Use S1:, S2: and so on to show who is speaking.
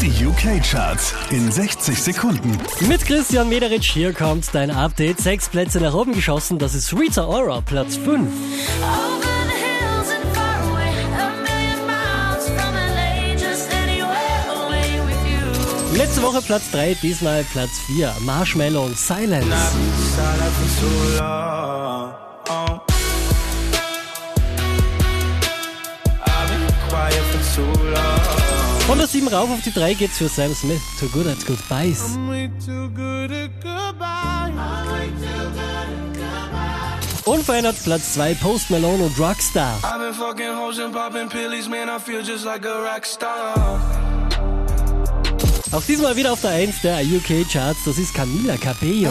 S1: Die UK-Charts in 60 Sekunden.
S2: Mit Christian Mederitsch hier kommt dein Update. Sechs Plätze nach oben geschossen. Das ist Rita Ora, Platz 5.
S3: Over the hills and far away, a million miles from LA, just anywhere away with you.
S2: Letzte Woche Platz 3, diesmal Platz 4. Marshmallow und Silence. Von der 7 rauf auf die 3 geht's für Sam Smith. Too Good at Goodbyes.
S4: I'm way too good at goodbye.
S2: Unverändert Platz 2, Post Malone und Rockstar.
S4: I've been fucking hoes and popping pillies, man. I feel just like a rock star.
S2: Auch diesmal wieder auf der 1 der UK-Charts. Das ist Camila Cabello.